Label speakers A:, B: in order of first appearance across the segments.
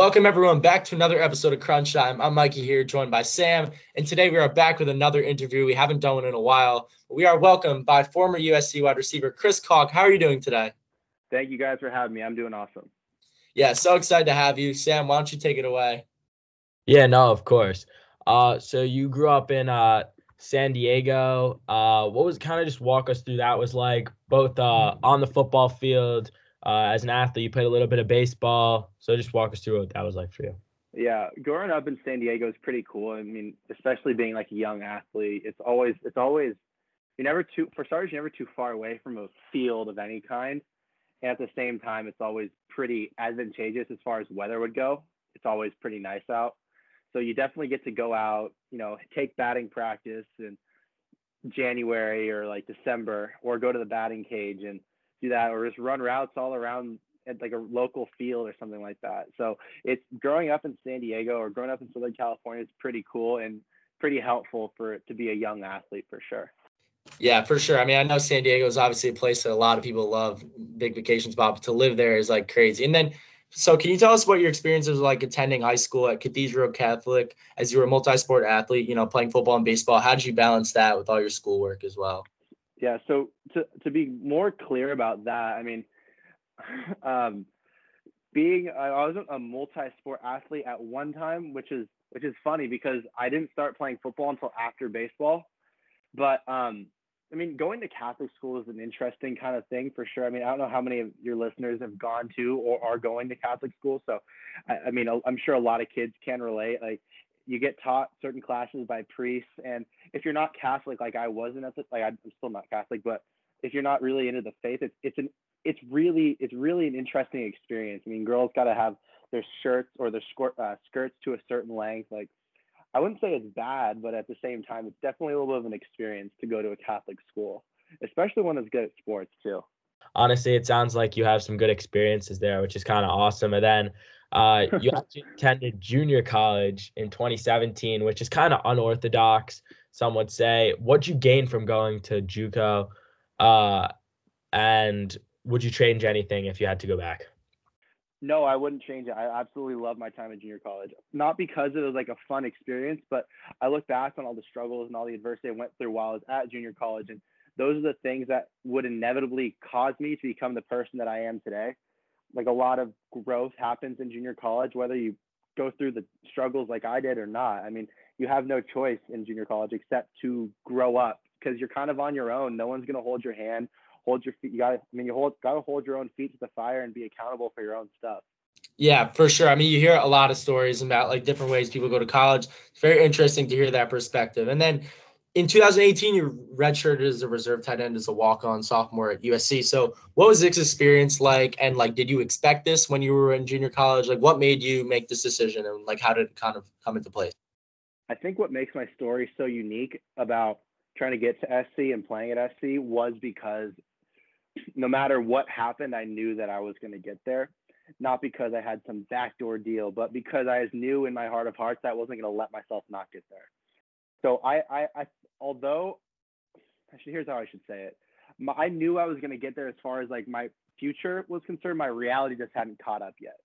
A: Welcome everyone back to another episode of Crunch Time. I'm Mikey here, joined by Sam, and today we are back with another interview. We haven't done one in a while. We are welcomed by former USC wide receiver Chris Caulk. How are you doing today?
B: Thank you guys for having me. I'm doing awesome.
A: Yeah, so excited to have you, Sam. Why don't you take it away?
C: Yeah, no, of course. Uh, so you grew up in uh San Diego. Uh, what was kind of just walk us through that was like both uh on the football field uh, as an athlete, you played a little bit of baseball. So just walk us through what that was like for you.
B: Yeah, growing up in San Diego is pretty cool. I mean, especially being like a young athlete, it's always it's always you're never too for starters, you're never too far away from a field of any kind. And at the same time, it's always pretty advantageous as far as weather would go. It's always pretty nice out. So you definitely get to go out, you know, take batting practice in January or like December, or go to the batting cage and do that or just run routes all around at like a local field or something like that. So it's growing up in San Diego or growing up in Southern California is pretty cool and pretty helpful for to be a young athlete for sure.
A: Yeah, for sure. I mean, I know San Diego is obviously a place that a lot of people love, big vacation spot, but to live there is like crazy. And then, so can you tell us what your experience was like attending high school at Cathedral Catholic as you were a multi-sport athlete, you know, playing football and baseball? How did you balance that with all your schoolwork as well?
B: Yeah. So to to be more clear about that, I mean, um, being I was a multi-sport athlete at one time, which is which is funny because I didn't start playing football until after baseball. But um, I mean, going to Catholic school is an interesting kind of thing for sure. I mean, I don't know how many of your listeners have gone to or are going to Catholic school. So, I, I mean, I'm sure a lot of kids can relate. Like, you get taught certain classes by priests and if you're not catholic like i wasn't at the like i'm still not catholic but if you're not really into the faith it's it's an it's really it's really an interesting experience. I mean girls got to have their shirts or their skirt, uh, skirts to a certain length like i wouldn't say it's bad but at the same time it's definitely a little bit of an experience to go to a catholic school especially one that's good at sports too.
C: Honestly it sounds like you have some good experiences there which is kind of awesome and then uh, you actually attended junior college in 2017, which is kind of unorthodox, some would say. What'd you gain from going to JUCO? Uh, and would you change anything if you had to go back?
B: No, I wouldn't change it. I absolutely love my time at junior college. Not because it was like a fun experience, but I look back on all the struggles and all the adversity I went through while I was at junior college. And those are the things that would inevitably cause me to become the person that I am today like a lot of growth happens in junior college, whether you go through the struggles like I did or not. I mean, you have no choice in junior college except to grow up because you're kind of on your own. No one's gonna hold your hand, hold your feet. You got, I mean, you hold, gotta hold your own feet to the fire and be accountable for your own stuff.
A: Yeah, for sure. I mean, you hear a lot of stories about like different ways people go to college. It's very interesting to hear that perspective. And then in 2018, you redshirted as a reserve tight end as a walk-on sophomore at USC. So, what was this experience like? And like, did you expect this when you were in junior college? Like, what made you make this decision, and like, how did it kind of come into place?
B: I think what makes my story so unique about trying to get to SC and playing at SC was because no matter what happened, I knew that I was going to get there. Not because I had some backdoor deal, but because I knew in my heart of hearts that I wasn't going to let myself not get there. So I, I, I although actually here's how I should say it. My, I knew I was going to get there as far as like my future was concerned. My reality just hadn't caught up yet.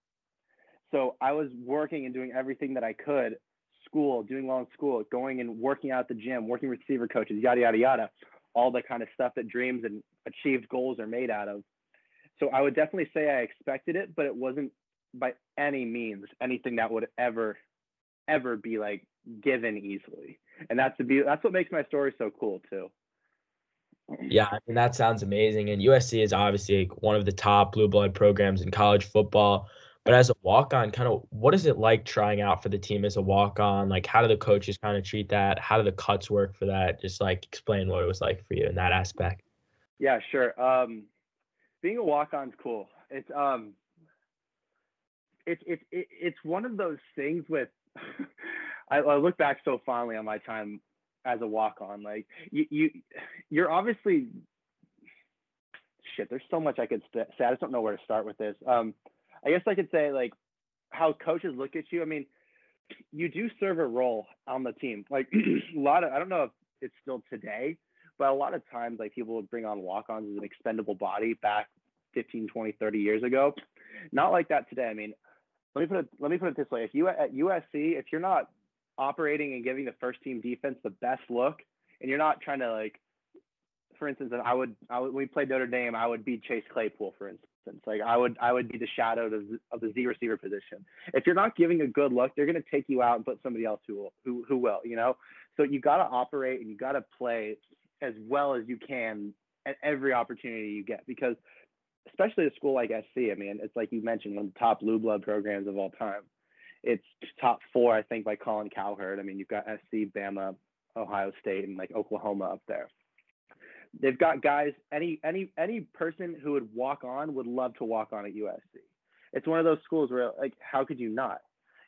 B: So I was working and doing everything that I could, school, doing well in school, going and working out at the gym, working with receiver coaches, yada yada yada, all the kind of stuff that dreams and achieved goals are made out of. So I would definitely say I expected it, but it wasn't by any means anything that would ever, ever be like given easily and that's the be that's what makes my story so cool too.
C: Yeah, I mean that sounds amazing. And USC is obviously one of the top blue blood programs in college football. But as a walk on, kind of what is it like trying out for the team as a walk on? Like how do the coaches kind of treat that? How do the cuts work for that? Just like explain what it was like for you in that aspect.
B: Yeah, sure. Um being a walk on is cool. It's um it's it's it's one of those things with I, I look back so fondly on my time as a walk on. Like you, you, you're obviously shit. There's so much I could say. I just don't know where to start with this. Um, I guess I could say like how coaches look at you. I mean, you do serve a role on the team. Like a lot of, I don't know if it's still today, but a lot of times like people would bring on walk-ons as an expendable body back 15, 20, 30 years ago. Not like that today. I mean, let me put it let me put it this way: if you at USC, if you're not operating and giving the first team defense the best look, and you're not trying to like, for instance, I would I would when we played Notre Dame, I would be Chase Claypool, for instance. Like I would I would be the shadow of, of the Z receiver position. If you're not giving a good look, they're going to take you out and put somebody else who will who who will. You know, so you got to operate and you got to play as well as you can at every opportunity you get because especially a school like SC, I mean, it's like you mentioned, one of the top blue blood programs of all time. It's top four, I think, by Colin Cowherd. I mean, you've got SC, Bama, Ohio State, and like Oklahoma up there. They've got guys. Any any any person who would walk on would love to walk on at USC. It's one of those schools where like, how could you not?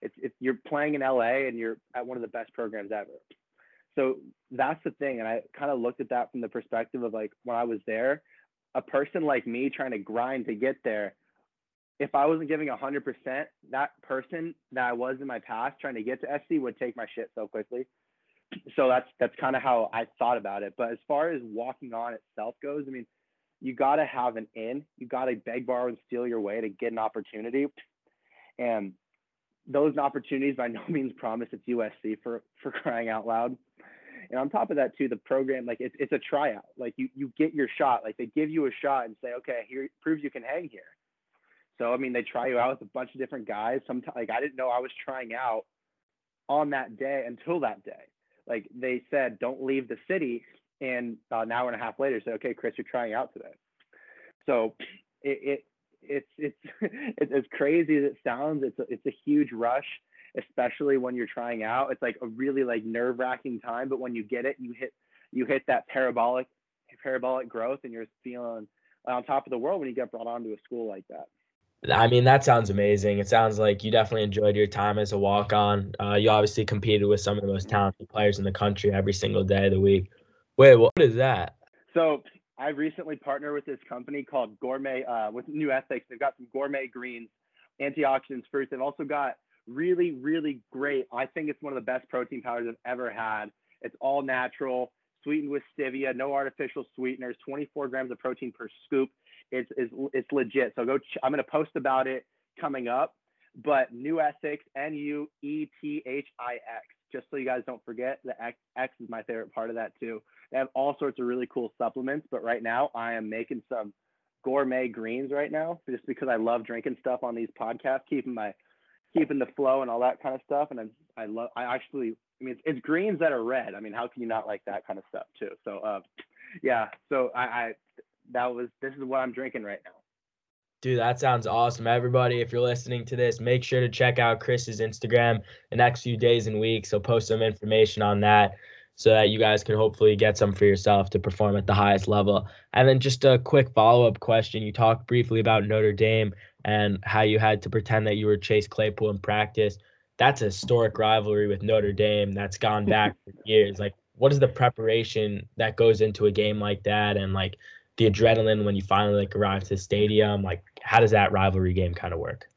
B: It's if you're playing in LA and you're at one of the best programs ever. So that's the thing, and I kind of looked at that from the perspective of like when I was there a person like me trying to grind to get there, if I wasn't giving 100%, that person that I was in my past trying to get to SC would take my shit so quickly. So that's that's kind of how I thought about it. But as far as walking on itself goes, I mean, you got to have an in. You got to beg, borrow, and steal your way to get an opportunity. And those opportunities by no means promise it's USC for for crying out loud. And on top of that, too, the program like it's it's a tryout. Like you you get your shot. Like they give you a shot and say, okay, here proves you can hang here. So I mean, they try you out with a bunch of different guys. Sometimes like I didn't know I was trying out on that day until that day. Like they said, don't leave the city. And an hour and a half later, said, okay, Chris, you're trying out today. So it, it it's it's it's as crazy as it sounds. It's a, it's a huge rush especially when you're trying out. It's like a really like nerve wracking time, but when you get it, you hit you hit that parabolic parabolic growth, and you're feeling on top of the world when you get brought onto a school like that.
C: I mean, that sounds amazing. It sounds like you definitely enjoyed your time as a walk on. Uh, you obviously competed with some of the most talented players in the country every single day of the week. Wait, what is that?
B: So I recently partnered with this company called Gourmet uh, with Nuethix. They've got some gourmet greens, antioxidants, fruits. They've also got really, really great. I think it's one of the best protein powders I've ever had. It's all natural, sweetened with stevia, no artificial sweeteners, 24 grams of protein per scoop. It's, it's, it's legit. So go, ch- I'm going to post about it coming up. But Nuethix, N U E T H I X, just so you guys don't forget, the X, X is my favorite part of that too. They have all sorts of really cool supplements, but right now I am making some gourmet greens right now just because I love drinking stuff on these podcasts, keeping my keeping the flow and all that kind of stuff. And I, I love, I actually, I mean, it's, it's, greens that are red. I mean, how can you not like that kind of stuff too? So, uh, yeah. So I, I, that was, this is what I'm drinking right now.
C: Dude, that sounds awesome. Everybody, if you're listening to this, make sure to check out Chris's Instagram the next few days and weeks. He'll post some information on that so that you guys can hopefully get some for yourself to perform at the highest level. And then just a quick follow up question. You talked briefly about Notre Dame and how you had to pretend that you were Chase Claypool in practice. That's a historic rivalry with Notre Dame that's gone back for years. Like, what is the preparation that goes into a game like that, and like the adrenaline when you finally like arrive to the stadium? Like, how does that rivalry game kind of work?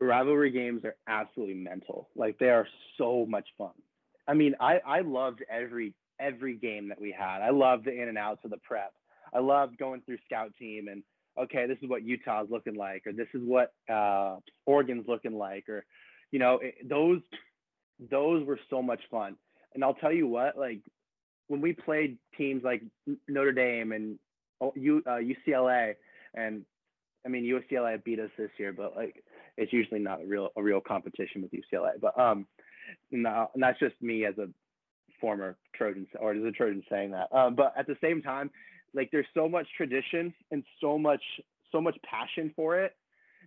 B: Rivalry games are absolutely mental. Like, they are so much fun. I mean, I I loved every every game that we had. I loved the in and outs of the prep. I loved going through scout team and okay, this is what Utah's looking like, or this is what uh, Oregon's looking like, or you know, it, those those were so much fun. And I'll tell you what, like when we played teams like Notre Dame and U, uh, UCLA, and I mean UCLA beat us this year, but like it's usually not a real a real competition with UCLA. But um, no, and that's just me as a former Trojan or as a Trojan saying that. Um, but at the same time, like there's so much tradition and so much so much passion for it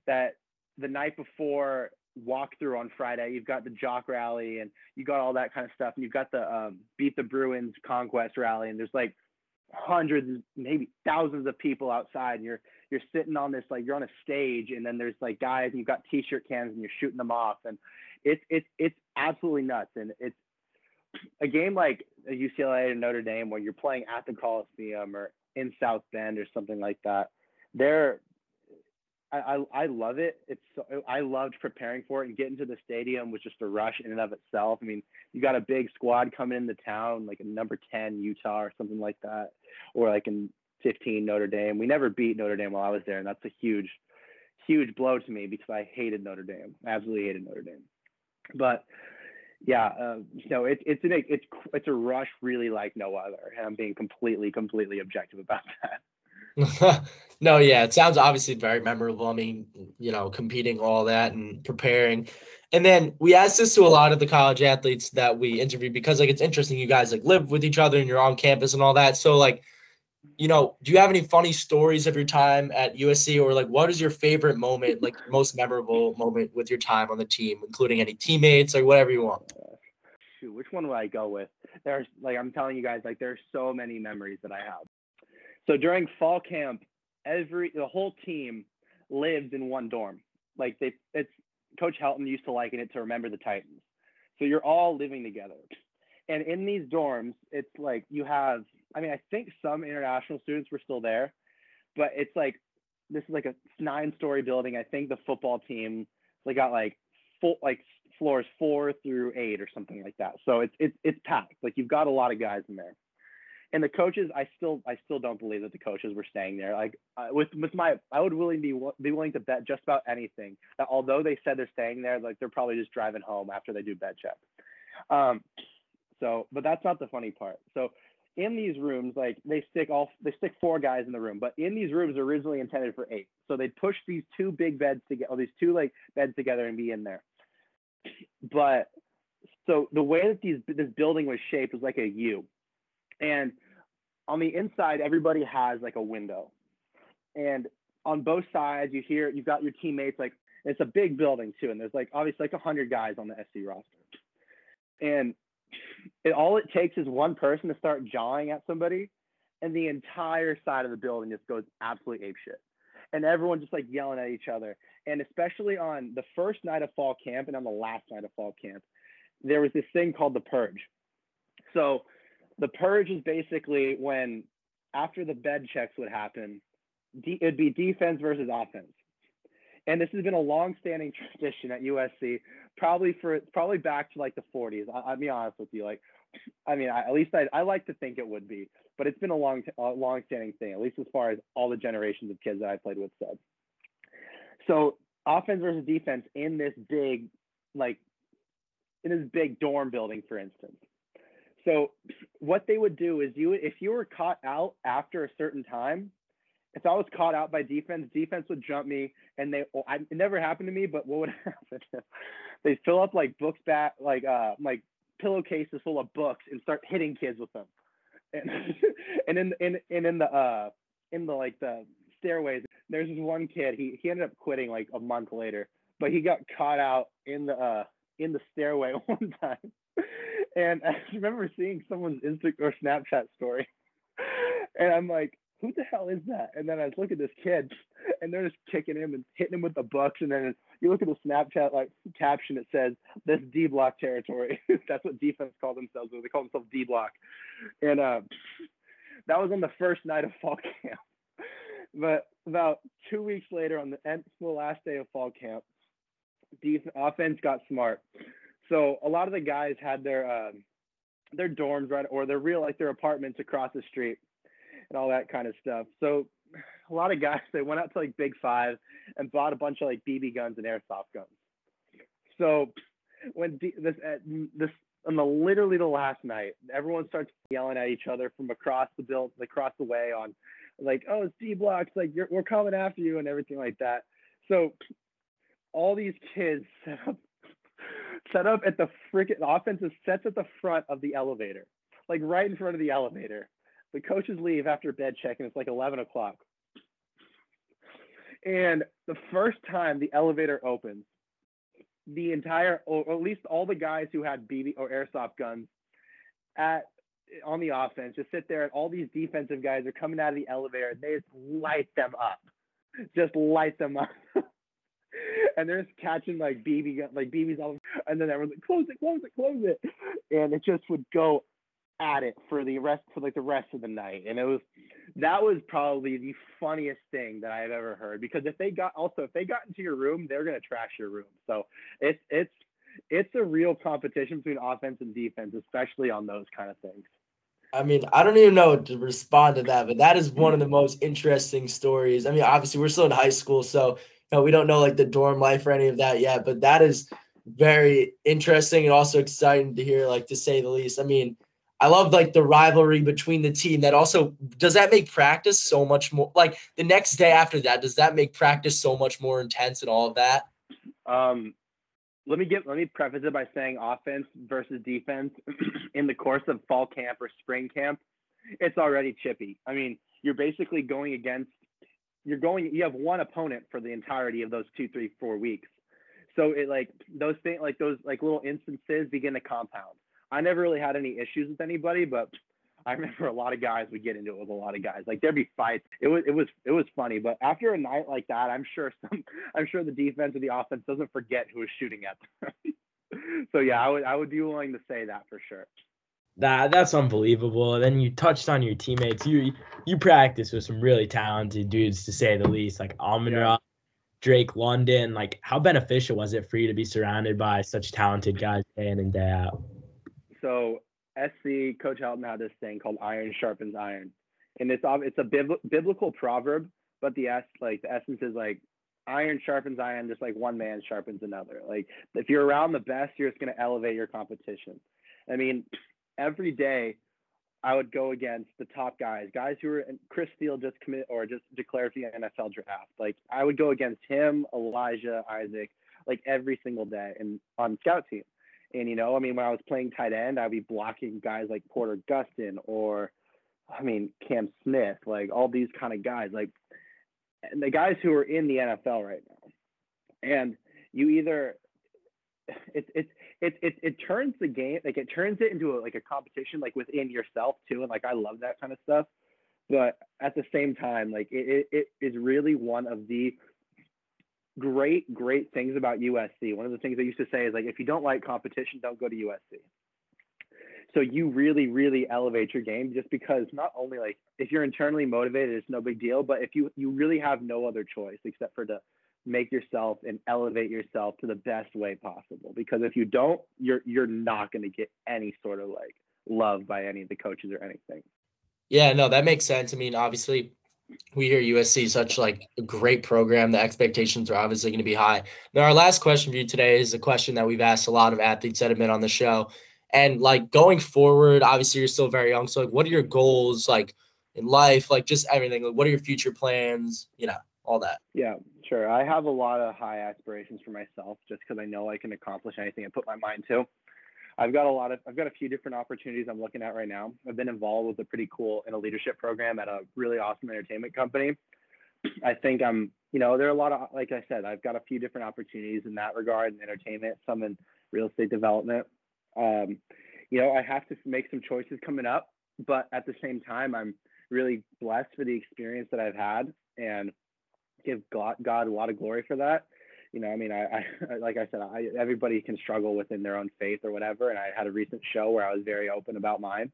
B: that the night before walkthrough on Friday, you've got the jock rally and you got all that kind of stuff, and you've got the um, beat the Bruins conquest rally, and there's like hundreds, maybe thousands of people outside, and you're you're sitting on this like you're on a stage, and then there's like guys, and you've got t-shirt cans, and you're shooting them off, and it's it's it's absolutely nuts, and it's a game like UCLA or Notre Dame where you're playing at the Coliseum or in South Bend or something like that, there, I, I, I love it. It's so, I loved preparing for it and getting to the stadium was just a rush in and of itself. I mean, you got a big squad coming into town, like a number 10 Utah or something like that, or like in 15 Notre Dame. We never beat Notre Dame while I was there, and that's a huge, huge blow to me because I hated Notre Dame, absolutely hated Notre Dame. But yeah, uh, so it, it's an it's it's a rush really like no other, and I'm being completely completely objective about
A: that. no, yeah, it sounds obviously very memorable. I mean, you know, competing all that and preparing. And then we asked this to a lot of the college athletes that we interviewed because like it's interesting you guys like live with each other and you're on campus and all that. So like you know, do you have any funny stories of your time at USC or like what is your favorite moment, like most memorable moment with your time on the team, including any teammates or whatever you want?
B: Uh, shoot, which one would I go with? There's like I'm telling you guys, like there's so many memories that I have. So during fall camp, every the whole team lived in one dorm. Like they it's Coach Helton used to liken it to remember the Titans. So you're all living together. And in these dorms, it's like you have I mean, I think some international students were still there, but it's like this is like a nine story building. I think the football team they got like full like floors four through eight or something like that. So it's it's it's packed. Like you've got a lot of guys in there. And the coaches, I still I still don't believe that the coaches were staying there. Like uh, with with my, I would willing be be willing to bet just about anything that although they said they're staying there, like they're probably just driving home after they do bed check. Um, so, but that's not the funny part. So in these rooms, like they stick all they stick four guys in the room, but in these rooms originally intended for eight. So they push these two big beds together, or these two like beds together and be in there. But so the way that these this building was shaped was like a U, and on the inside everybody has like a window, and on both sides you hear you've got your teammates like it's a big building too, and there's like obviously like hundred guys on the SC roster, and it, all it takes is one person to start jawing at somebody, and the entire side of the building just goes absolutely apeshit. And everyone just like yelling at each other. And especially on the first night of fall camp and on the last night of fall camp, there was this thing called the purge. So the purge is basically when after the bed checks would happen, it'd be defense versus offense. And this has been a long-standing tradition at USC probably for probably back to like the 40s. I, will be honest with you, like, I mean, I, at least I, I like to think it would be, but it's been a long, a long-standing thing, at least as far as all the generations of kids that I played with said. So offense versus defense in this big, like, in this big dorm building, for instance. So what they would do is you, if you were caught out after a certain time, if I was caught out by defense, defense would jump me, and they. Well, I, it never happened to me, but what would happen? they fill up like books back, like uh, like pillowcases full of books, and start hitting kids with them. And and in in and in the uh in the like the stairways, there's this one kid. He he ended up quitting like a month later, but he got caught out in the uh in the stairway one time. And I remember seeing someone's Instagram or Snapchat story, and I'm like, who the hell is that? And then I look at this kid, and they're just kicking him and hitting him with the books. And then you look at the Snapchat like caption, it says this D block territory. That's what defense call themselves. They call themselves D block. And uh, that was on the first night of fall camp. But about two weeks later, on the end, the last day of fall camp, defense offense got smart. So a lot of the guys had their uh, their dorms right or their real like their apartments across the street and all that kind of stuff. So a lot of guys they went out to like Big Five and bought a bunch of like BB guns and airsoft guns. So when D- this uh, this on the literally the last night, everyone starts yelling at each other from across the build, across the way on, like, oh, it's D blocks, like we're coming after you and everything like that. So all these kids set up set up at the freaking offensive sets at the front of the elevator, like right in front of the elevator. The coaches leave after bed check, and it's like 11 o'clock. And the first time the elevator opens, the entire, or at least all the guys who had BB or airsoft guns at on the offense just sit there, and all these defensive guys are coming out of the elevator, and they just light them up, just light them up. and they're just catching like BB like BBs all, and then everyone's like, close it, close it, close it, and it just would go at it for the rest for like the rest of the night and it was that was probably the funniest thing that i've ever heard because if they got also if they got into your room they're going to trash your room so it's it's it's a real competition between offense and defense especially on those kind of things
A: I mean, I don't even know to respond to that, but that is one of the most interesting stories. I mean, obviously, we're still in high school, so know, we don't know like the dorm life or any of that yet, but that is very interesting and also exciting to hear, like to say the least. I mean, I love like the rivalry between the team. That also does that make practice so much more like the next day after that, does that make practice so much more intense and all of that?
B: Um let me get let me preface it by saying offense versus defense in the course of fall camp or spring camp, it's already chippy. I mean, you're basically going against you're going you have one opponent for the entirety of those two, three, four weeks. So it like those things like those like little instances begin to compound. I never really had any issues with anybody, but I remember a lot of guys would get into it with a lot of guys. Like there'd be fights. It was it was it was funny. But after a night like that, I'm sure some I'm sure the defense or the offense doesn't forget who was shooting at them. so yeah, I would I would be willing to say that for sure.
C: That that's unbelievable. And then you touched on your teammates. You you practice with some really talented dudes to say the least, like Amon yeah. Drake London. Like how beneficial was it for you to be surrounded by such talented guys day in and day out?
B: So SC Coach Helton had this thing called iron sharpens iron, and it's it's a bib- biblical proverb, but the s like the essence is like iron sharpens iron, just like one man sharpens another. Like if you're around the best, you're just gonna elevate your competition. I mean, every day I would go against the top guys, guys who were Chris Steele just commit or just declared for the NFL draft. Like I would go against him, Elijah, Isaac, like every single day and on scout team. And you know, I mean, when I was playing tight end, I'd be blocking guys like Porter Gustin or, I mean, Cam Smith, like all these kind of guys, like the guys who are in the NFL right now. And you either it's it's it, it it turns the game like it turns it into a, like a competition like within yourself too and like i love that kind of stuff but at the same time like it, it, it is really one of the great, great things about USC. One of the things I used to say is like, if you don't like competition, don't go to USC. So you really, really elevate your game just because not only like if you're internally motivated, it's no big deal, but if you you really have no other choice except for to make yourself and elevate yourself to the best way possible. Because if you don't, you're you're not going to get any sort of like love by any of the coaches or anything.
A: Yeah, no, that makes sense. I mean, obviously, we hear USC such like a great program. The expectations are obviously going to be high. Now, our last question for you today is a question that we've asked a lot of athletes that have been on the show. And like going forward, obviously you're still very young. So like, what are your goals like in life? Like just everything. Like, what are your future plans? You know, all that.
B: Yeah, sure. I have a lot of high aspirations for myself, just because I know I can accomplish anything I put my mind to. I've got a lot of I've got a few different opportunities I'm looking at right now. I've been involved with a pretty cool in a leadership program at a really awesome entertainment company. I think I'm, you know, there are a lot of like I said, I've got a few different opportunities in that regard in entertainment, some in real estate development. Um, you know, I have to make some choices coming up, but at the same time, I'm really blessed for the experience that I've had and give God, God a lot of glory for that you know, I mean, I, I like I said, I, everybody can struggle within their own faith or whatever. And I had a recent show where I was very open about mine.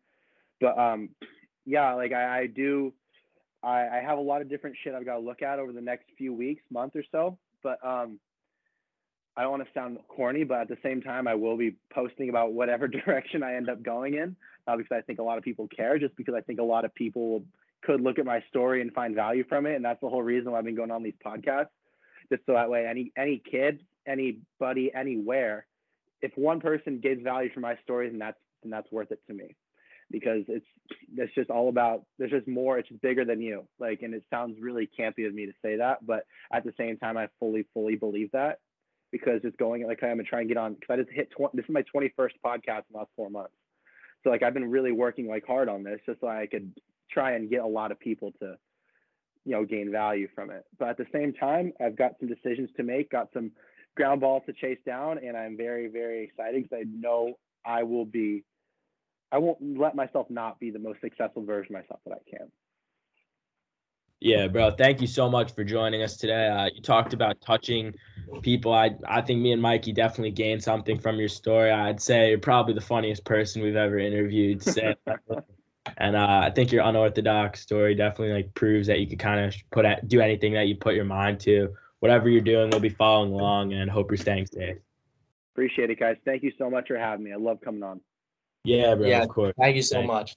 B: But um, yeah, like I, I do, I, I have a lot of different shit I've got to look at over the next few weeks, month or so. But um, I don't want to sound corny, but at the same time, I will be posting about whatever direction I end up going in, uh, because I think a lot of people care. Just because I think a lot of people could look at my story and find value from it, and that's the whole reason why I've been going on these podcasts just so that way any any kid, anybody, anywhere, if one person gets value from my stories, and that's and that's worth it to me, because it's it's just all about there's just more. It's just bigger than you. Like, and it sounds really campy of me to say that, but at the same time, I fully fully believe that because it's going like I'm gonna try and get on because I just hit 20, this is my 21st podcast in the last four months. So like I've been really working like hard on this just so I could try and get a lot of people to you know gain value from it but at the same time i've got some decisions to make got some ground balls to chase down and i'm very very excited because i know i will be i won't let myself not be the most successful version of myself that i can
C: yeah, bro. Thank you so much for joining us today. Uh, you talked about touching people. I I think me and Mikey definitely gained something from your story. I'd say you're probably the funniest person we've ever interviewed. And uh, I think your unorthodox story definitely like proves that you can kind of put at, do anything that you put your mind to. Whatever you're doing, we'll be following along and hope you're staying safe.
B: Appreciate it, guys. Thank you so much for having me. I love coming on.
C: Yeah, bro. Yeah, of course.
A: Thank you so Thanks. much.